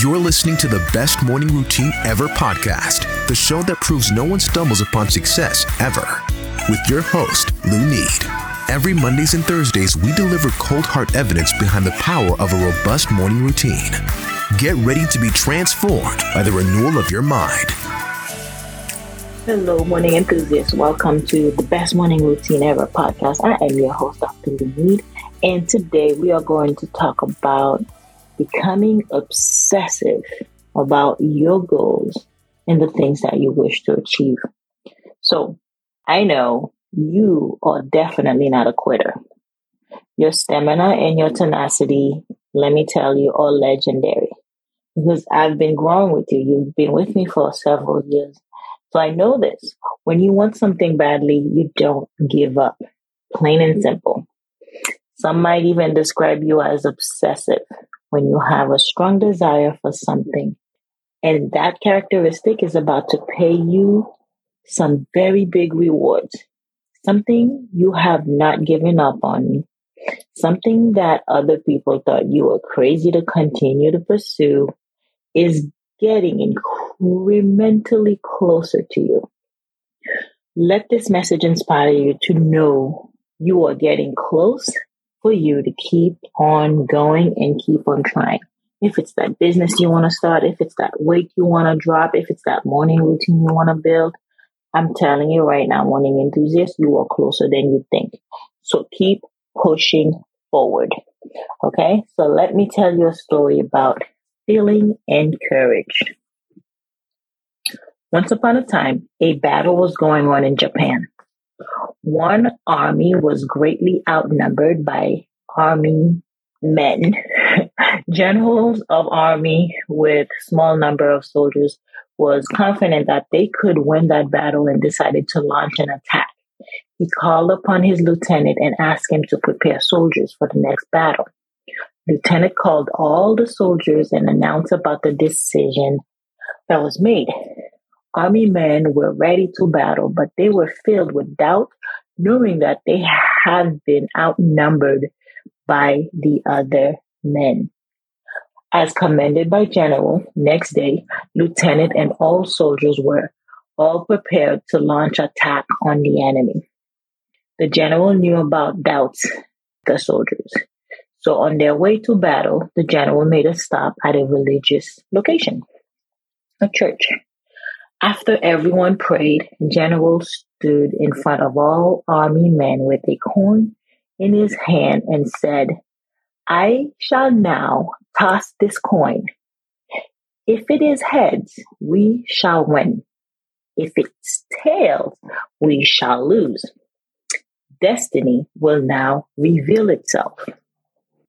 You're listening to the Best Morning Routine Ever podcast, the show that proves no one stumbles upon success ever. With your host, Lou Need. Every Mondays and Thursdays, we deliver cold hard evidence behind the power of a robust morning routine. Get ready to be transformed by the renewal of your mind. Hello, morning enthusiasts. Welcome to the Best Morning Routine Ever podcast. I am your host, Dr. Lou Need, and today we are going to talk about becoming obsessive about your goals and the things that you wish to achieve. So I know you are definitely not a quitter. Your stamina and your tenacity, let me tell you, are legendary. Because I've been growing with you. You've been with me for several years. So I know this. When you want something badly, you don't give up. Plain and simple. Some might even describe you as obsessive when you have a strong desire for something. And that characteristic is about to pay you some very big rewards. Something you have not given up on. Something that other people thought you were crazy to continue to pursue is getting incrementally closer to you. Let this message inspire you to know you are getting close for you to keep on going and keep on trying. If it's that business you want to start, if it's that weight you want to drop, if it's that morning routine you want to build, I'm telling you right now, morning enthusiast, you are closer than you think. So keep pushing forward. Okay. So let me tell you a story about feeling encouraged. Once upon a time, a battle was going on in Japan. One army was greatly outnumbered by army men. Generals of army with small number of soldiers was confident that they could win that battle and decided to launch an attack. He called upon his lieutenant and asked him to prepare soldiers for the next battle. Lieutenant called all the soldiers and announced about the decision that was made. Army men were ready to battle, but they were filled with doubt, knowing that they have been outnumbered by the other men. As commanded by General, next day, Lieutenant and all soldiers were all prepared to launch attack on the enemy. The general knew about doubts the soldiers. So on their way to battle, the general made a stop at a religious location, a church. After everyone prayed, General stood in front of all army men with a coin in his hand and said, I shall now toss this coin. If it is heads, we shall win. If it's tails, we shall lose. Destiny will now reveal itself.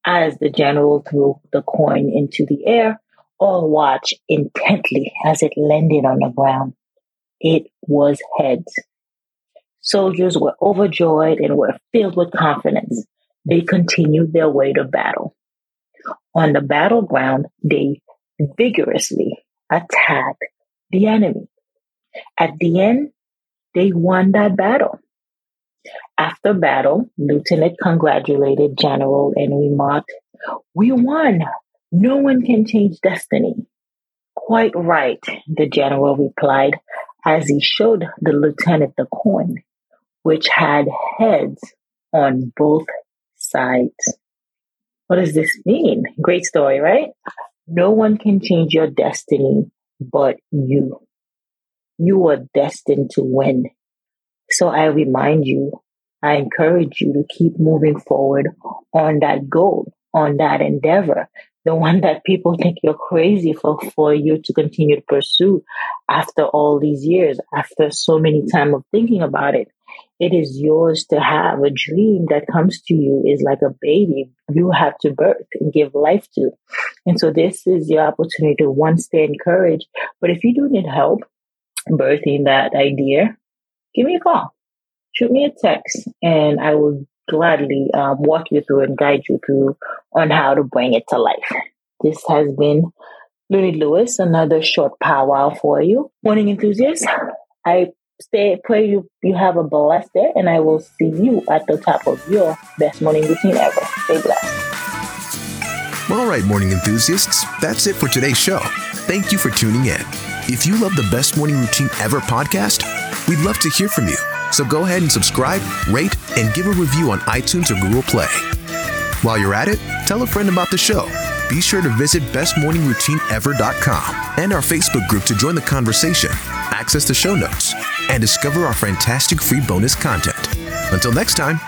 As the general threw the coin into the air, all watched intently as it landed on the ground. It was heads. Soldiers were overjoyed and were filled with confidence. They continued their way to battle. On the battleground, they vigorously attacked the enemy. At the end, they won that battle. After battle, Lieutenant congratulated General and remarked, We won. No one can change destiny. Quite right, the general replied as he showed the lieutenant the coin, which had heads on both sides. What does this mean? Great story, right? No one can change your destiny but you. You are destined to win. So I remind you, I encourage you to keep moving forward on that goal, on that endeavor, the one that people think you're crazy for, for you to continue to pursue after all these years, after so many time of thinking about it. It is yours to have a dream that comes to you is like a baby you have to birth and give life to. And so this is your opportunity to one stay encouraged. But if you do need help birthing that idea, give me a call. Shoot me a text and I will gladly um, walk you through and guide you through on how to bring it to life. This has been Looney Lewis, another short powwow for you. Morning enthusiasts, I stay pray you you have a blessed day and I will see you at the top of your best morning routine ever. Stay blessed. All right, morning enthusiasts, that's it for today's show. Thank you for tuning in. If you love the Best Morning Routine Ever podcast, we'd love to hear from you. So go ahead and subscribe, rate, and give a review on iTunes or Google Play. While you're at it, tell a friend about the show. Be sure to visit bestmorningroutineever.com and our Facebook group to join the conversation, access the show notes, and discover our fantastic free bonus content. Until next time,